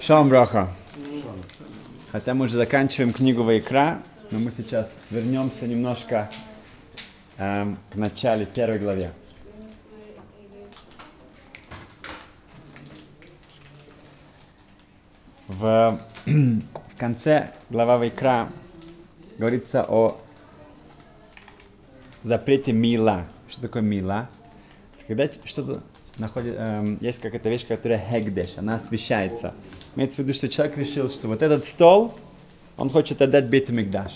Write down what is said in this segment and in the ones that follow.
Шалом Браха. Хотя мы уже заканчиваем книгу Вайкра, но мы сейчас вернемся немножко эм, к начале первой главе. В, в конце глава Вайкра говорится о запрете мила. Что такое мила? Когда что-то находит, эм, есть какая-то вещь, которая хегдеш, она освещается. Имеется в виду, что человек решил, что вот этот стол, он хочет отдать Бейт Мигдаш.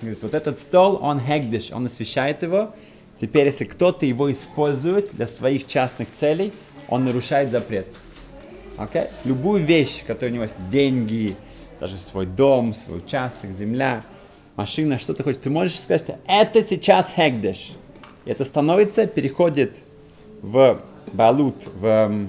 Говорит, вот этот стол, он хегдеш, он освещает его. Теперь, если кто-то его использует для своих частных целей, он нарушает запрет. Okay? Любую вещь, которая у него есть, деньги, даже свой дом, свой участок, земля, машина, что ты хочешь, ты можешь сказать, это сейчас хегдеш. И это становится, переходит в балут, в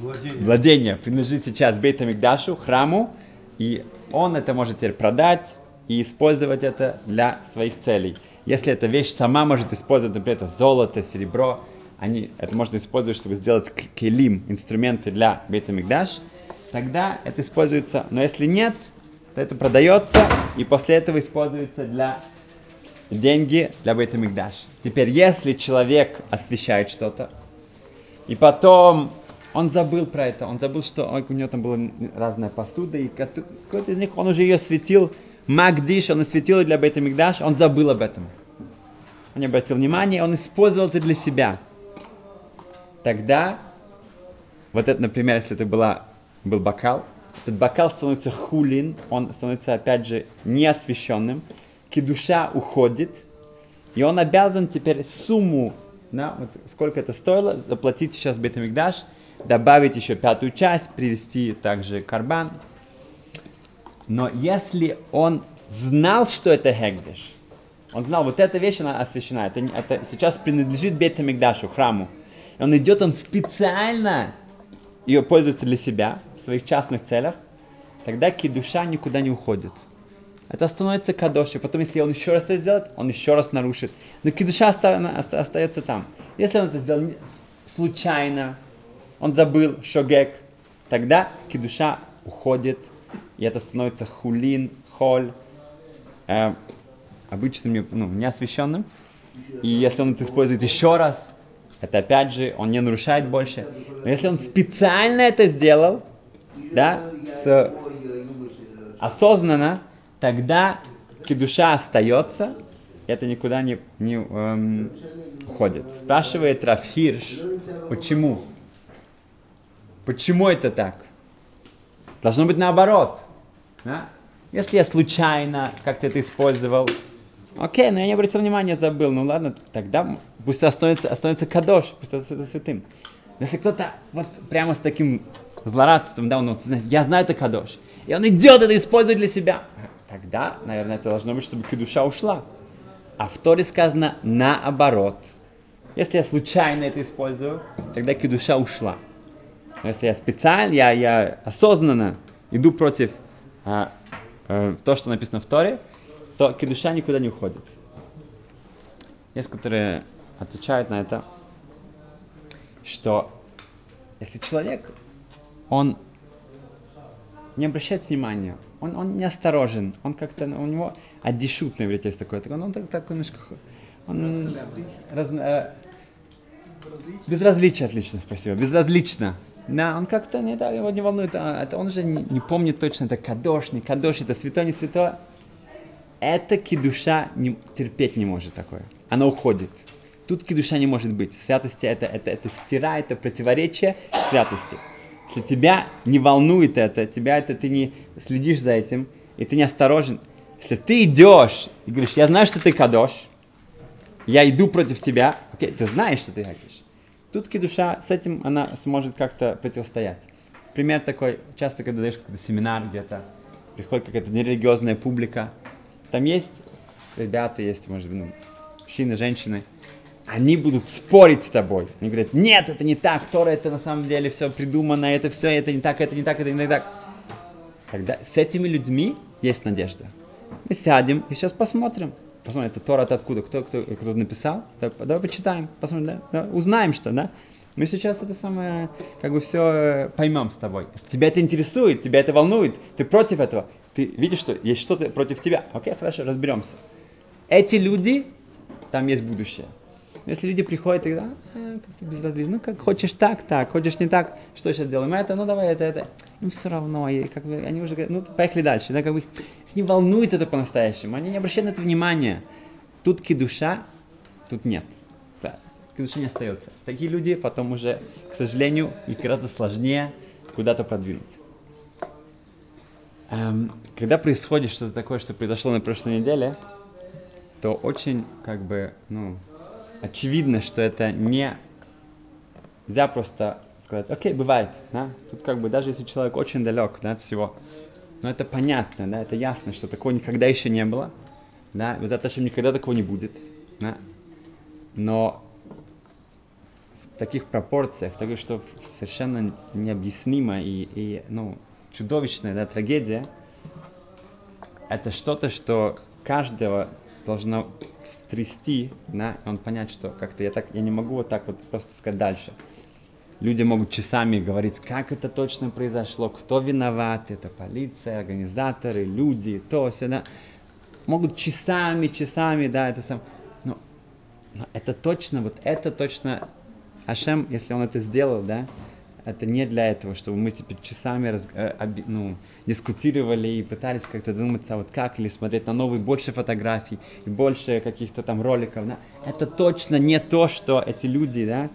владение, владение принадлежит сейчас Бейта Мигдашу, храму, и он это может теперь продать и использовать это для своих целей. Если эта вещь сама может использовать, например, это золото, серебро, они, это можно использовать, чтобы сделать келим, инструменты для Бейта Мигдаш, тогда это используется. Но если нет, то это продается и после этого используется для деньги для Бейта Мигдаш. Теперь, если человек освещает что-то, и потом он забыл про это, он забыл, что у него там была разная посуда, и какой-то из них он уже ее светил, Магдиш, он осветил для Бейта Мигдаш, он забыл об этом. Он не обратил внимания, он использовал это для себя. Тогда, вот это, например, если это была, был бокал, этот бокал становится хулин, он становится, опять же, неосвещенным, кедуша уходит, и он обязан теперь сумму, да, вот сколько это стоило, заплатить сейчас Бетамикдаш, добавить еще пятую часть, привести также карбан. Но если он знал, что это Хегдеш, он знал, вот эта вещь, она освящена, это, это сейчас принадлежит Бетамикдашу, храму. И он идет, он специально ее пользуется для себя, в своих частных целях, тогда кидуша никуда не уходит это становится кадош. И потом, если он еще раз это сделает, он еще раз нарушит. Но кидуша остается там. Если он это сделал случайно, он забыл шогек, тогда кидуша уходит, и это становится хулин, холь, э, обычным, ну, неосвященным. И если он это использует еще раз, это опять же, он не нарушает больше. Но если он специально это сделал, да, с, осознанно, тогда кедуша остается, это никуда не, не эм, уходит. Спрашивает Рафхирш, почему? Почему это так? Должно быть наоборот. Да? Если я случайно как-то это использовал, окей, но я не обратил внимания, забыл, ну ладно, тогда пусть останется, останется кадош, пусть останется святым. Если кто-то вот прямо с таким злорадством, да, он, я знаю это кадош, и он идет это использовать для себя, тогда, наверное, это должно быть, чтобы кедуша ушла. А в Торе сказано наоборот. Если я случайно это использую, тогда кедуша ушла. Но если я специально, я, я осознанно иду против а, а, то, что написано в Торе, то кедуша никуда не уходит. Есть, которые отвечают на это, что если человек, он не обращает внимания он, он неосторожен, он как-то, у него аддишут на иврите есть такое, он, он так, так немножко, он раз, э, безразличие, отлично, спасибо, безразлично. Да, он как-то не да, его не волнует, а, это он уже не, не помнит точно, это кадош, не кадош, это святой, не святой. Это кидуша не, терпеть не может такое. Она уходит. Тут кидуша не может быть. Святости это, это, это стирает, это противоречие святости. Если тебя не волнует это, тебя это, ты не следишь за этим, и ты не осторожен. Если ты идешь и говоришь, я знаю, что ты кадош, я иду против тебя, окей, ты знаешь, что ты кадош. Тут душа с этим она сможет как-то противостоять. Пример такой, часто, когда даешь какой-то семинар где-то, приходит какая-то нерелигиозная публика, там есть ребята, есть, может быть, ну, мужчины, женщины, они будут спорить с тобой. Они говорят, нет, это не так, Тора это на самом деле все придумано, это все, это не так, это не так, это не так. Когда с этими людьми есть надежда. Мы сядем и сейчас посмотрим. Посмотрим, это Тора это откуда, кто, кто, кто написал. Давай почитаем, посмотрим, да? да? узнаем, что, да? Мы сейчас это самое, как бы все поймем с тобой. Тебя это интересует, тебя это волнует, ты против этого, ты видишь, что есть что-то против тебя. Окей, хорошо, разберемся. Эти люди, там есть будущее. Если люди приходят и говорят, а, как ты безразличен, ну как хочешь так, так, хочешь не так, что сейчас делаем это, ну давай это, это. Им все равно, и как бы они уже говорят, ну поехали дальше, да, как бы их не волнует это по-настоящему, они не обращают на это внимания. Тут душа, тут нет. Да, душа не остается. Такие люди потом уже, к сожалению, их гораздо сложнее куда-то продвинуть. Эм, когда происходит что-то такое, что произошло на прошлой неделе, то очень, как бы, ну, очевидно, что это не нельзя просто сказать, окей, бывает, да? Тут как бы даже если человек очень далек да, от всего, но это понятно, да, это ясно, что такого никогда еще не было, да, вот это никогда такого не будет, да, но в таких пропорциях, так что совершенно необъяснимо и, и ну, чудовищная да, трагедия, это что-то, что каждого должно встрясти, да, и он понять, что как-то я так, я не могу вот так вот просто сказать дальше. Люди могут часами говорить, как это точно произошло, кто виноват, это полиция, организаторы, люди, то, все, да. Могут часами, часами, да, это сам. Но, но это точно, вот это точно Ашем, если он это сделал, да, это не для этого, чтобы мы теперь часами раз, э, оби, ну, дискутировали и пытались как-то думаться, вот как, или смотреть на новые больше фотографий и больше каких-то там роликов. Да? Это точно не то, что эти люди, да,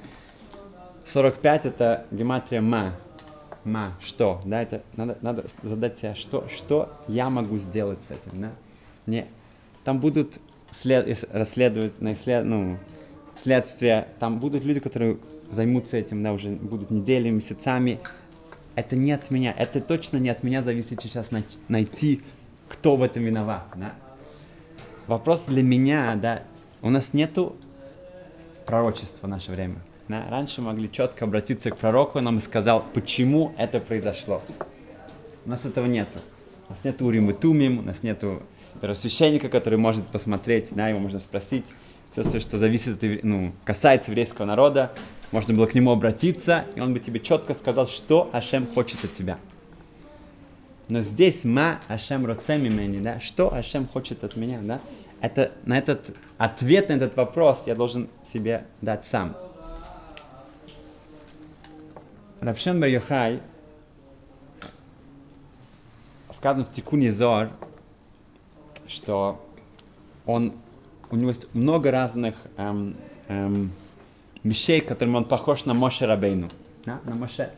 45 это гематрия ма, ма, что, да, это надо, надо задать себе, что, что я могу сделать с этим, да, не, там будут след, расследовать, ну, следствия, там будут люди, которые займутся этим, да, уже будут неделями, месяцами. Это не от меня, это точно не от меня зависит сейчас найти, кто в этом виноват, да. Вопрос для меня, да, у нас нету пророчества в наше время. Да? Раньше могли четко обратиться к пророку, он нам сказал, почему это произошло. У нас этого нету. У нас нету Урим и Тумим, у нас нету первосвященника, который может посмотреть, да, его можно спросить. Все, что зависит от, ну, касается еврейского народа, можно было к нему обратиться, и он бы тебе четко сказал, что Ашем хочет от тебя. Но здесь ма Ашем роцемимени, да, что Ашем хочет от меня, да, это, на этот ответ на этот вопрос я должен себе дать сам. Рабшен Бар Йохай, сказано в Тикуне Зор, что он, у него есть много разных эм, эм, вещей, которым он похож на Моше Рабейну. Да? На Моше.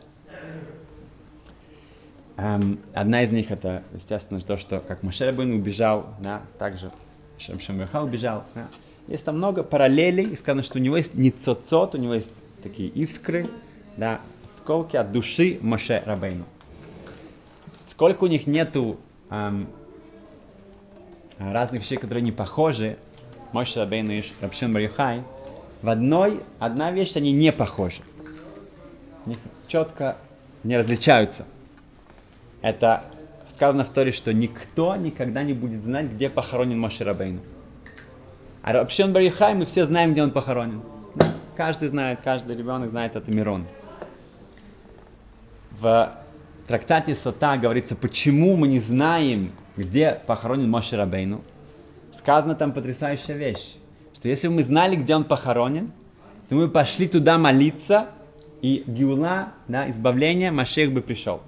Эм, одна из них это, естественно, то, что как Моше Рабейну убежал, да, также Шем Шемеха убежал. Да. Есть там много параллелей, и сказано, что у него есть ницоцот, у него есть такие искры, да, осколки от души Моше Рабейну. Сколько у них нету эм, разных вещей, которые не похожи, Моше Рабейну и Рабшин Барюхай, в одной, одна вещь, они не похожи. У них четко не различаются. Это сказано в Торе, что никто никогда не будет знать, где похоронен Моше Рабейну. А Рабшен Барихай, мы все знаем, где он похоронен. Каждый знает, каждый ребенок знает это Мирон. В трактате Сота говорится, почему мы не знаем, где похоронен Моше Рабейну. Сказана там потрясающая вещь что если бы мы знали, где он похоронен, то мы пошли туда молиться, и Гиула, да, избавление, Машех бы пришел.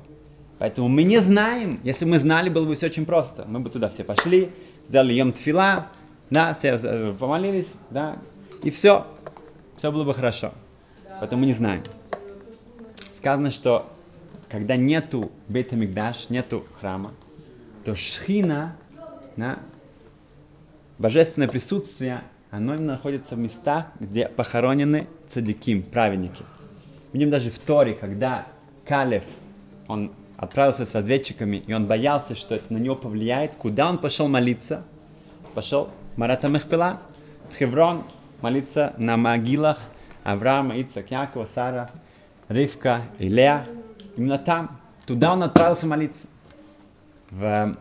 Поэтому мы не знаем, если бы мы знали, было бы все очень просто. Мы бы туда все пошли, сделали ем тфила, да, все помолились, да, и все. Все было бы хорошо. Поэтому мы не знаем. Сказано, что когда нету бета Мигдаш, нету храма, то шхина, да, божественное присутствие, оно именно находится в местах, где похоронены цадиким, праведники. Видим даже в Торе, когда Калев, он отправился с разведчиками, и он боялся, что это на него повлияет, куда он пошел молиться? Пошел Марата Мехпела, в Хеврон, молиться на могилах Авраама, Ицак, Якова, Сара, Ривка и Леа. Именно там, туда он отправился молиться. В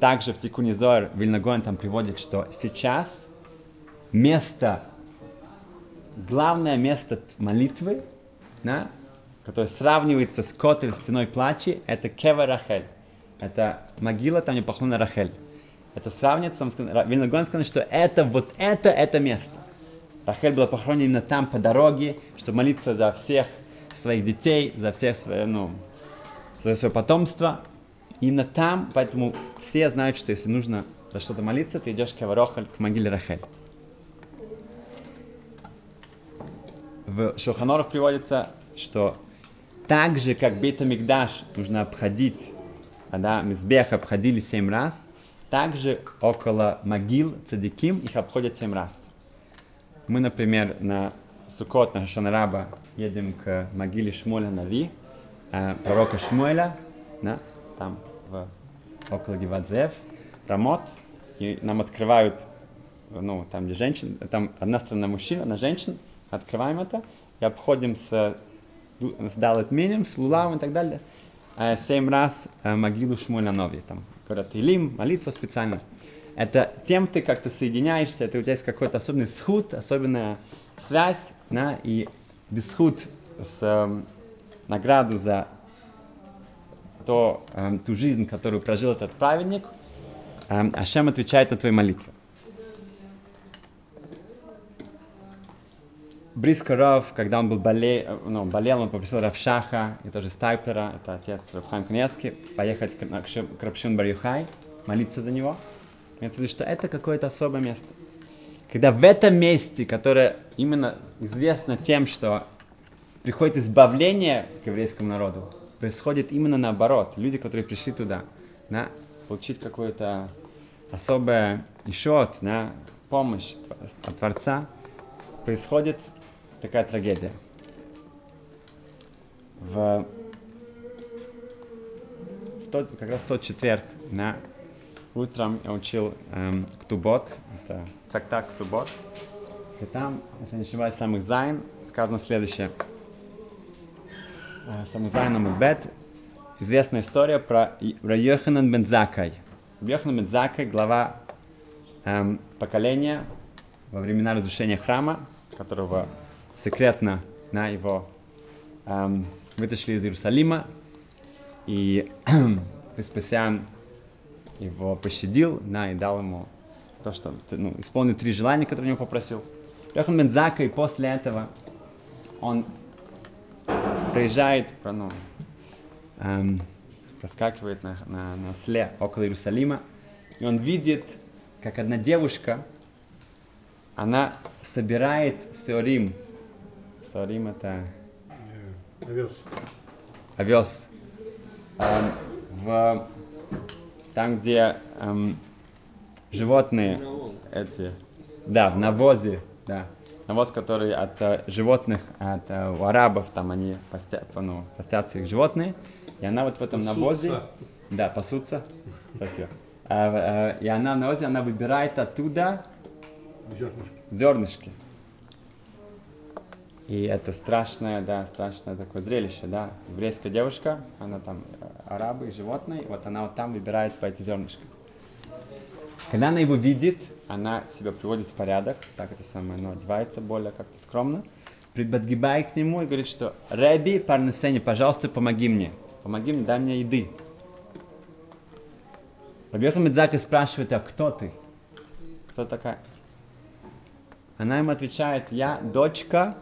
также в Тикуне Зор Вильнагон там приводит, что сейчас место главное место молитвы, да, которое сравнивается с котой в стеной плачи, это Кева Рахель. Это могила, там не похоже на Рахель. Это сравнится, Вильнагон сказал, что это вот это, это место. Рахель была похоронена именно там, по дороге, чтобы молиться за всех своих детей, за всех свои, ну, за свое потомство. Именно там, поэтому все знают, что если нужно за что-то молиться, ты идешь к Аварохаль, к могиле Рахель. В Шоханорах приводится, что так же, как Бейтамикдаш нужно обходить, а да, Мизбех обходили семь раз, также около могил цадиким их обходят семь раз. Мы, например, на Сукот, на Шанараба едем к могиле Шмуэля Нави, э, пророка Шмуэля, да, там в, около Гивадзев, Рамот, и нам открывают, ну, там, где женщин, там одна сторона мужчина, одна женщина, открываем это и обходим с, с Далет с Лулавом и так далее, э, семь раз э, могилу Шмуэля Нови, там, говорят, Илим, молитва специально. Это тем ты как-то соединяешься, это у тебя есть какой-то особенный схуд, особенная связь, да, и без схуд с э, награду за то, э, ту жизнь, которую прожил этот праведник, э, Ашем отвечает на твои молитвы. Близко Рав, когда он был боле, ну, болел, он попросил Равшаха, и тоже Стайплера, это отец Равхайм Каневский, поехать к, к Рапшин Барюхай, молиться за него. Имеется в виду, что это какое-то особое место. Когда в этом месте, которое именно известно тем, что приходит избавление к еврейскому народу, происходит именно наоборот. Люди, которые пришли туда, да, получить какое-то особое еще да, помощь от Творца, происходит такая трагедия. В, в тот, как раз тот четверг, на утром я учил эм, Ктубот, это трактат Ктубот, и там, если не ошибаюсь, самых Зайн, сказано следующее. Э, самых Зайн Бет, известная история про Райоханан бен Закай. Райоханан бен Закай, глава эм, поколения во времена разрушения храма, которого секретно на его эм, вытащили из Иерусалима, и Веспасиан его пощадил, да, и дал ему то, что ну, исполнил три желания, которые у него попросил. Йохан Бензака, и после этого он приезжает, ну, эм, проскакивает на, на, на сле около Иерусалима, и он видит, как одна девушка, она собирает сеорим, Сарим это... Овес. Овес. Эм, в... Там, где эм, животные эти... Да, в навозе, да. Навоз, который от э, животных, от э, у арабов, там они постя, ну, постятся их животные. И она вот в этом пасутся. навозе... Да, пасутся. Спасибо. Э, э, и она в навозе, она выбирает оттуда зернышки. зернышки. И это страшное, да, страшное такое зрелище, да. Еврейская девушка, она там э, арабы, животные, вот она вот там выбирает по эти зернышки. Когда она его видит, она себя приводит в порядок, так это самое, но одевается более как-то скромно, подгибает к нему и говорит, что Рэби, парнесене, пожалуйста, помоги мне. Помоги мне, дай мне еды. Рабьеха Медзака спрашивает, а кто ты? Кто такая? Она ему отвечает, я дочка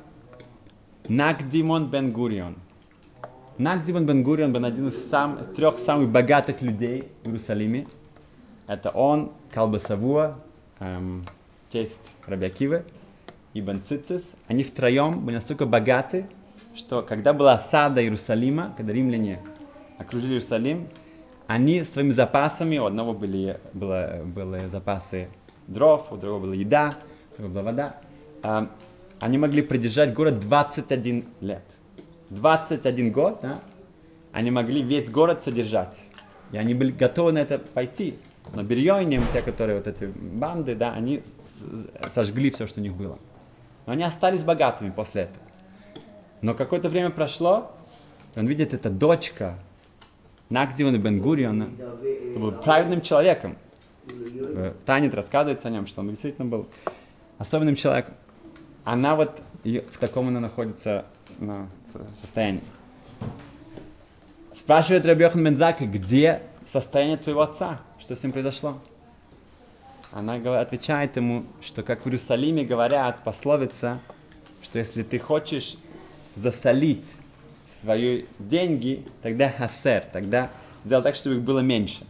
Нагдимон бен Гурион. Нагдимон бен Гурион был один из сам, трех самых богатых людей в Иерусалиме. Это он, Калбасавуа, эм, тесть Рабиакивы, и Бен Цицис. Они втроем были настолько богаты, что когда была осада Иерусалима, когда римляне окружили Иерусалим, они своими запасами, у одного были, было, были запасы дров, у другого была еда, у другого была вода, эм, они могли продержать город 21 лет. 21 год, да, они могли весь город содержать. И они были готовы на это пойти. Но Бирьойним, те, которые вот эти банды, да, они сожгли все, что у них было. Но они остались богатыми после этого. Но какое-то время прошло, он видит, это дочка Нагдиона Бенгуриона, был праведным человеком. Танит рассказывается о нем, что он действительно был особенным человеком она вот в таком она находится на состоянии. Спрашивает Рабьехан Бензака, где состояние твоего отца? Что с ним произошло? Она отвечает ему, что как в Иерусалиме говорят, пословица, что если ты хочешь засолить свои деньги, тогда хасер, тогда сделай так, чтобы их было меньше.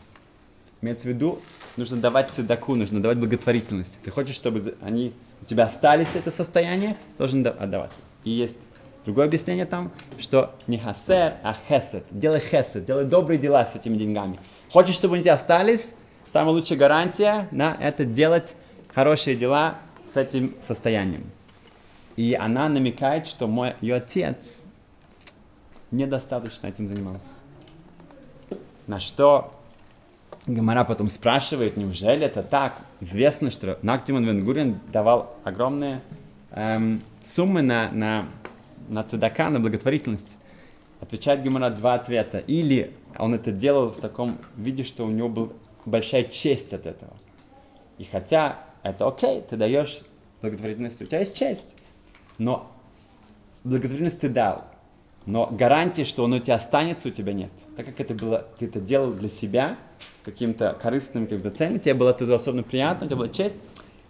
Имеется в виду, нужно давать цедаку, нужно давать благотворительность. Ты хочешь, чтобы они у тебя остались это состояние, должен отдавать. И есть другое объяснение там, что не хасер, а хесед. Делай хесед, делай добрые дела с этими деньгами. Хочешь, чтобы они тебя остались, самая лучшая гарантия на это делать хорошие дела с этим состоянием. И она намекает, что мой ее отец недостаточно этим занимался. На что Гамара потом спрашивает, неужели это так? Известно, что Нактимон Венгурин давал огромные эм, суммы на, на, на цедака, на благотворительность. Отвечает Гамара два ответа. Или он это делал в таком виде, что у него была большая честь от этого. И хотя это окей, ты даешь благотворительность, у тебя есть честь. Но благотворительность ты дал. Но гарантии, что он у тебя останется, у тебя нет. Так как это было, ты это делал для себя, с каким-то корыстным, каким-то целью, тебе было это особенно приятно, у тебя была честь,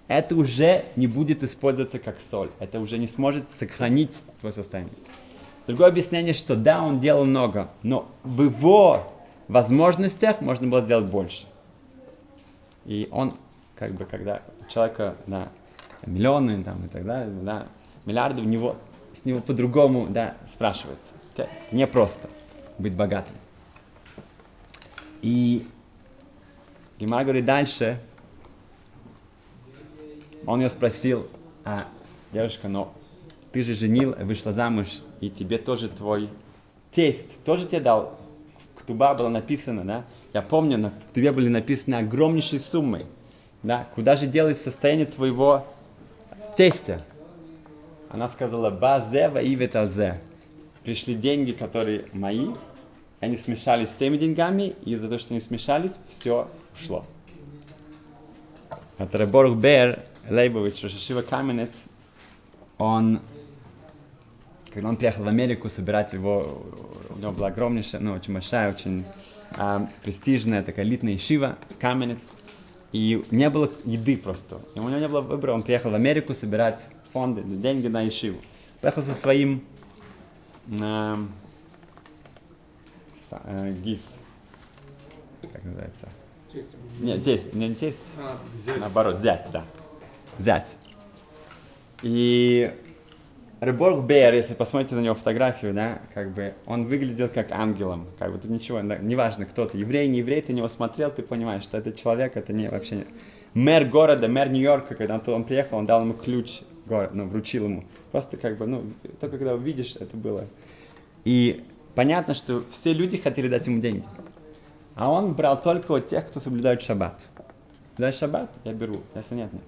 это уже не будет использоваться как соль. Это уже не сможет сохранить твое состояние. Другое объяснение, что да, он делал много, но в его возможностях можно было сделать больше. И он, как бы, когда у человека да, миллионы там, и так далее, да, миллиарды, у него, с него по-другому да, спрашивается. Okay? Не просто быть богатым. И Гимар говорит дальше, он ее спросил, а, девушка, но ты же женил, вышла замуж, и тебе тоже твой тесть тоже тебе дал. В Ктуба было написано, да? Я помню, на Ктубе были написаны огромнейшие суммы. Да? Куда же делать состояние твоего тестя? Она сказала, базева и ветазе. Пришли деньги, которые мои, они смешались с теми деньгами, и из-за того, что они смешались, все ушло. Это Реборг Бер Лейбович, Рошишива Каменец, он, когда он приехал в Америку собирать его, у него была огромнейшая, ну, очень большая, очень а, престижная такая элитная шива, Каменец, и не было еды просто. И у него не было выбора, он приехал в Америку собирать фонды, деньги на Ишиву. Поехал со своим э, э, ГИС, как называется? Нет, тесть, не тесть, а, наоборот, зять, да. Зять. И Рыборг Бер, если посмотрите на него фотографию, да, как бы он выглядел как ангелом, как бы тут ничего, неважно кто ты, еврей, не еврей, ты на него смотрел, ты понимаешь, что этот человек, это не вообще не... Мэр города, мэр Нью-Йорка, когда он, он приехал, он дал ему ключ, город, ну, вручил ему. Просто как бы, ну, только когда увидишь, это было. И понятно, что все люди хотели дать ему деньги. А он брал только от тех, кто соблюдает шаббат. Соблюдает шаббат, я беру, если нет, нет.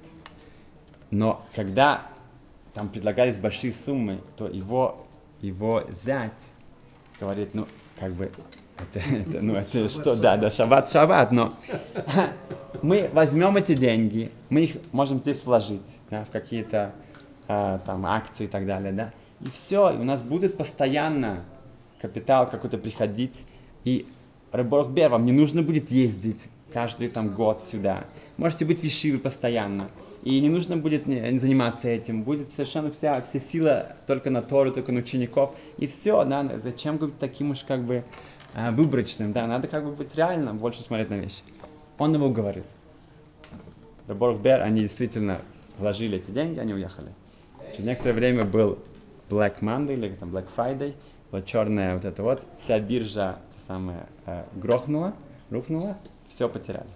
Но когда там предлагались большие суммы, то его, его зять говорит, ну, как бы, это, это, ну, это что, да, да, шаббат, шаббат, но мы возьмем эти деньги, мы их можем здесь вложить, да, в какие-то а, там акции и так далее, да, и все, и у нас будет постоянно капитал какой-то приходить, и Рыборгбер, вам не нужно будет ездить каждый там год сюда. Можете быть в постоянно. И не нужно будет заниматься этим. Будет совершенно вся, вся сила только на Тору, только на учеников. И все, да, зачем быть таким уж как бы э, выборочным, да, надо как бы быть реально, больше смотреть на вещи. Он ему говорит. Раборг Бер, они действительно вложили эти деньги, они уехали. Через некоторое время был Black Monday, или там Black Friday, была черная вот это вот, вся биржа самое э, грохнула, рухнула, все потеряли.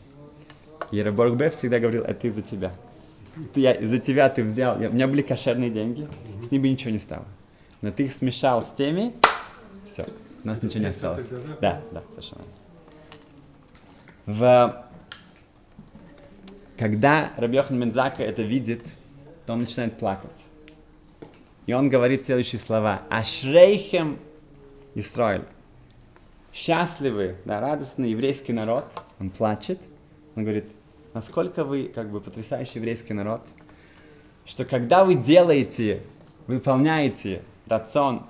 И Раборг Б всегда говорил, это из-за тебя. Ты, я, из-за тебя ты взял, я, у меня были кошерные деньги, с ними ничего не стало. Но ты их смешал с теми, все, у нас ничего не осталось. Да, да, совершенно. В... Когда Рабьехан Мензака это видит, то он начинает плакать. И он говорит следующие слова. Ашрейхем Исраиль счастливый, да, радостный еврейский народ, он плачет, он говорит, насколько вы как бы потрясающий еврейский народ, что когда вы делаете выполняете рацион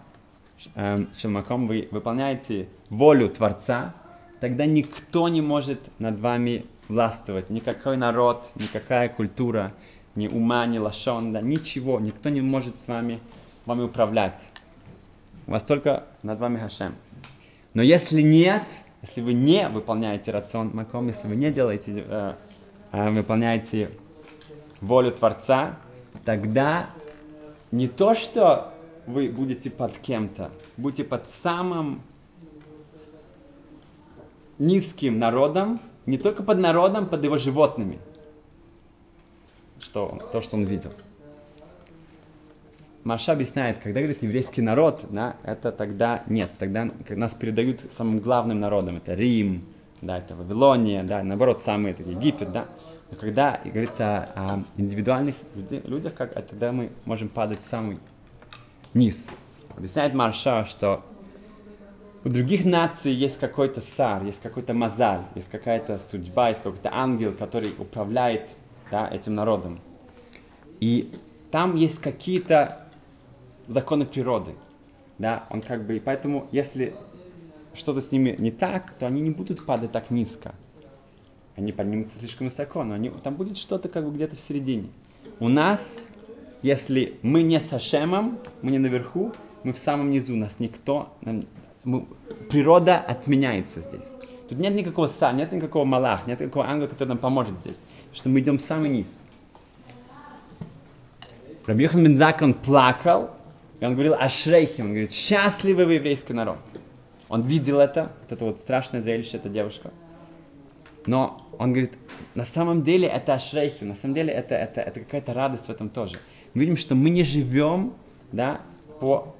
эм, Шелмаком, вы выполняете волю Творца, тогда никто не может над вами властвовать. Никакой народ, никакая культура, ни ума, ни лашонда, ничего. Никто не может с вами, вами управлять. У вас только над вами Хашем. Но если нет, если вы не выполняете рацион Маком, если вы не делаете, э, э, выполняете волю Творца, тогда не то, что вы будете под кем-то, будете под самым низким народом, не только под народом, под его животными. Что, то, что он видел. Маша объясняет, когда говорит еврейский народ, да, это тогда нет, тогда нас передают самым главным народом, это Рим, да, это Вавилония, да, наоборот, самые это Египет, да. Но когда говорится о индивидуальных людях, как, это тогда мы можем падать в самый низ. Объясняет Марша, что у других наций есть какой-то сар, есть какой-то мазаль, есть какая-то судьба, есть какой-то ангел, который управляет да, этим народом. И там есть какие-то законы природы. Да, он как бы, и поэтому, если что-то с ними не так, то они не будут падать так низко. Они поднимутся слишком высоко, но они, там будет что-то как бы где-то в середине. У нас, если мы не с Ашемом, мы не наверху, мы в самом низу, нас никто, мы, природа отменяется здесь. Тут нет никакого са, нет никакого малах, нет никакого ангела, который нам поможет здесь. Потому что мы идем в самый низ. Рабьехан Бензак, он плакал, и он говорил о Шрейхе, он говорит, счастливый вы еврейский народ. Он видел это, вот это вот страшное зрелище, эта девушка. Но он говорит, на самом деле это Ашрейхи, на самом деле это, это, это какая-то радость в этом тоже. Мы видим, что мы не живем да, по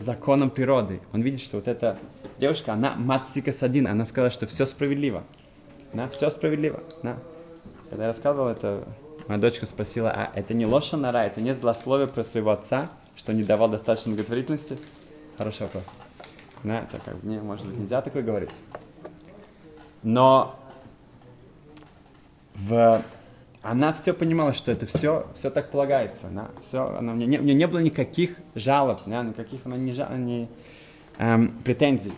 законам природы. Он видит, что вот эта девушка, она матсика садин, она сказала, что все справедливо. Да, все справедливо. Да. Когда я рассказывал это, моя дочка спросила, а это не лоша нара, это не злословие про своего отца, что не давал достаточно благотворительности? Хороший вопрос. Да, это как бы, не, может быть, нельзя такое говорить. Но в она все понимала, что это все, все так полагается. Она, все, она, у, нее не, у нее не было никаких жалоб, да, никаких она не, жал, не, эм, претензий.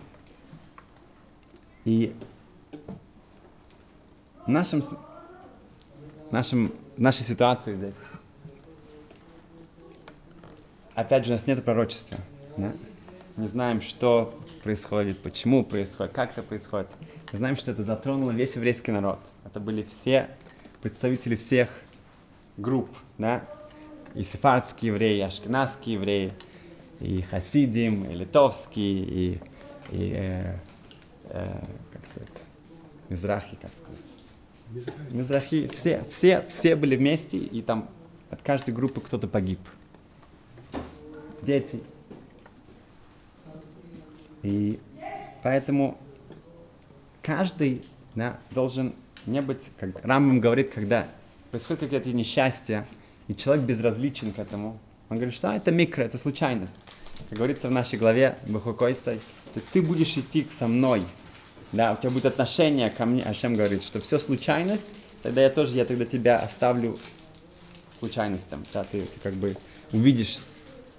И в нашем, нашем, нашей ситуации здесь, опять же, у нас нет пророчества. Да? Не знаем, что происходит, почему происходит, как это происходит. Мы знаем, что это затронуло весь еврейский народ. Это были все представители всех групп, да, и сефардские евреи, и ашкенадские евреи, и хасидим, и литовские, и, и э, э, как сказать, мизрахи, как сказать. Мизрахи, все, все, все были вместе, и там от каждой группы кто-то погиб. Дети. И поэтому каждый да, должен не быть, как Рамбам говорит, когда происходит какое-то несчастье, и человек безразличен к этому, он говорит, что а, это микро, это случайность. Как говорится в нашей главе Бахукойсой, ты будешь идти со мной, да, у тебя будет отношение ко мне, Ашем говорит, что все случайность, тогда я тоже, я тогда тебя оставлю случайностям, да, ты, ты как бы увидишь,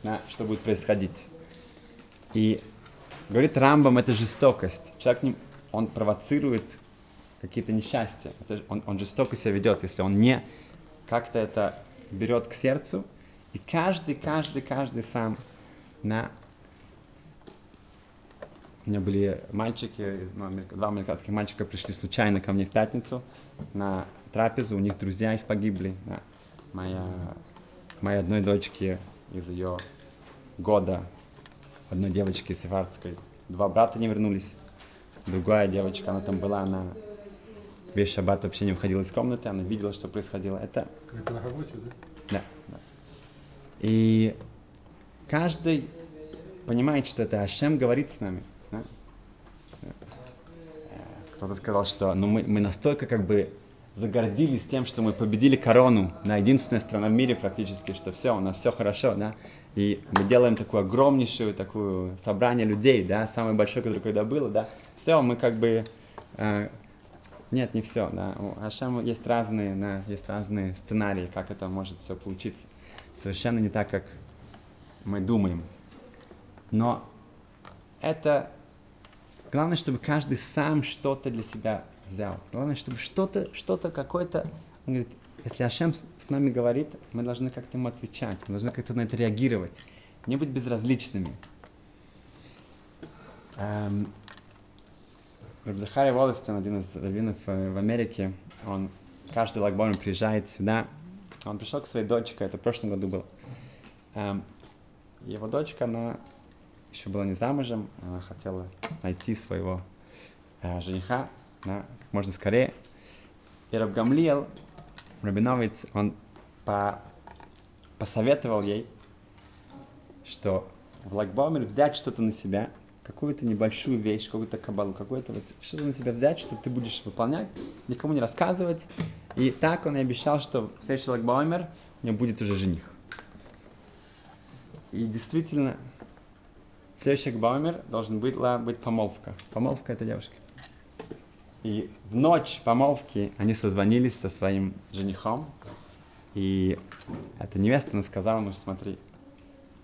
да, что будет происходить. И говорит Рамбам, это жестокость. Человек, он провоцирует какие-то несчастья. Это, он, он жестоко себя ведет, если он не как-то это берет к сердцу. И каждый, каждый, каждый сам на... У меня были мальчики, два американских мальчика пришли случайно ко мне в пятницу на трапезу, у них друзья их погибли. Да. Моя, моей одной дочке из ее года, одной девочки сефардской, два брата не вернулись. Другая девочка, она там была, она весь шаббат вообще не выходила из комнаты, она видела, что происходило. Это, Это на работе, да? да, да. И каждый понимает, что это Ашем говорит с нами. Да? Кто-то сказал, что ну, мы, мы настолько как бы загордились тем, что мы победили корону на единственная страна в мире практически, что все, у нас все хорошо, да, и мы делаем такую огромнейшую такую собрание людей, да, самое большое, которое когда было, да, все, мы как бы э, нет, не все. Да. У Ашема есть разные, да, есть разные сценарии, как это может все получиться. Совершенно не так, как мы думаем. Но это главное, чтобы каждый сам что-то для себя взял. Главное, чтобы что-то, что-то какое-то... Он говорит, если Ашем с нами говорит, мы должны как-то ему отвечать, мы должны как-то на это реагировать, не быть безразличными. Эм, Рабзахари Волостин, один из раввинов э, в Америке, он каждый лагбом приезжает сюда. Он пришел к своей дочке, это в прошлом году был. Эм, его дочка, она еще была не замужем, она хотела найти своего э, жениха да, как можно скорее. И Рабгамлиел, Рабиновец, он по, посоветовал ей, что в Лагбаумер взять что-то на себя, какую-то небольшую вещь, какую-то кабалу, какую-то вот что-то на себя взять, что ты будешь выполнять, никому не рассказывать. И так он и обещал, что в следующий Лагбаумер у него будет уже жених. И действительно, следующий Лагбаумер должен быть, быть помолвка. Помолвка это девушка. И в ночь помолвки они созвонились со своим женихом. И эта невеста она сказала, ну смотри,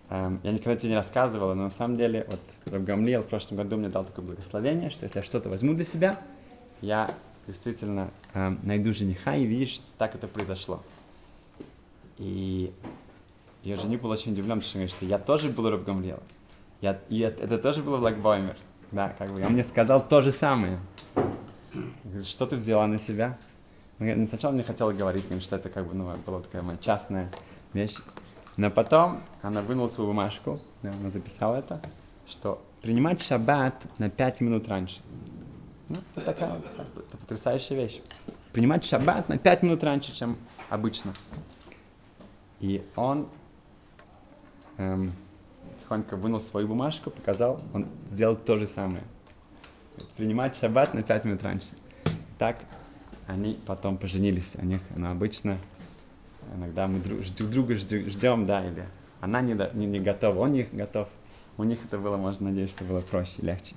эм, я никогда тебе не рассказывала, но на самом деле, вот Рабгамлиел в прошлом году мне дал такое благословение, что если я что-то возьму для себя, я действительно эм, найду жениха и видишь, так это произошло. И ее жених был очень удивлен, потому что говорит, что я тоже был Рабгамлиел. Я, и это, это тоже было Блэкбоймер. Да, как бы он мне сказал то же самое. Что ты взяла на себя? Ну, сначала не хотела говорить, говорит, что это как бы, ну, была такая моя частная вещь. Но потом она вынула свою бумажку, она записала это, что принимать шаббат на 5 минут раньше. Ну, это такая это потрясающая вещь. Принимать шаббат на 5 минут раньше, чем обычно. И он эм, тихонько вынул свою бумажку, показал, он сделал то же самое принимать шаббат на 5 минут раньше. Так они потом поженились. У них, ну, обычно, иногда мы друг, друг друга ждем, да, или она не, не, не готова, он не готов. У них это было, можно надеяться, что было проще, легче.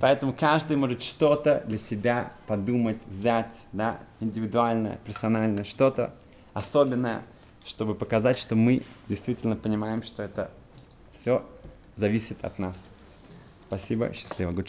Поэтому каждый может что-то для себя подумать, взять, да, индивидуальное, персональное, что-то особенное, чтобы показать, что мы действительно понимаем, что это все зависит от нас. Спасибо, счастливо, good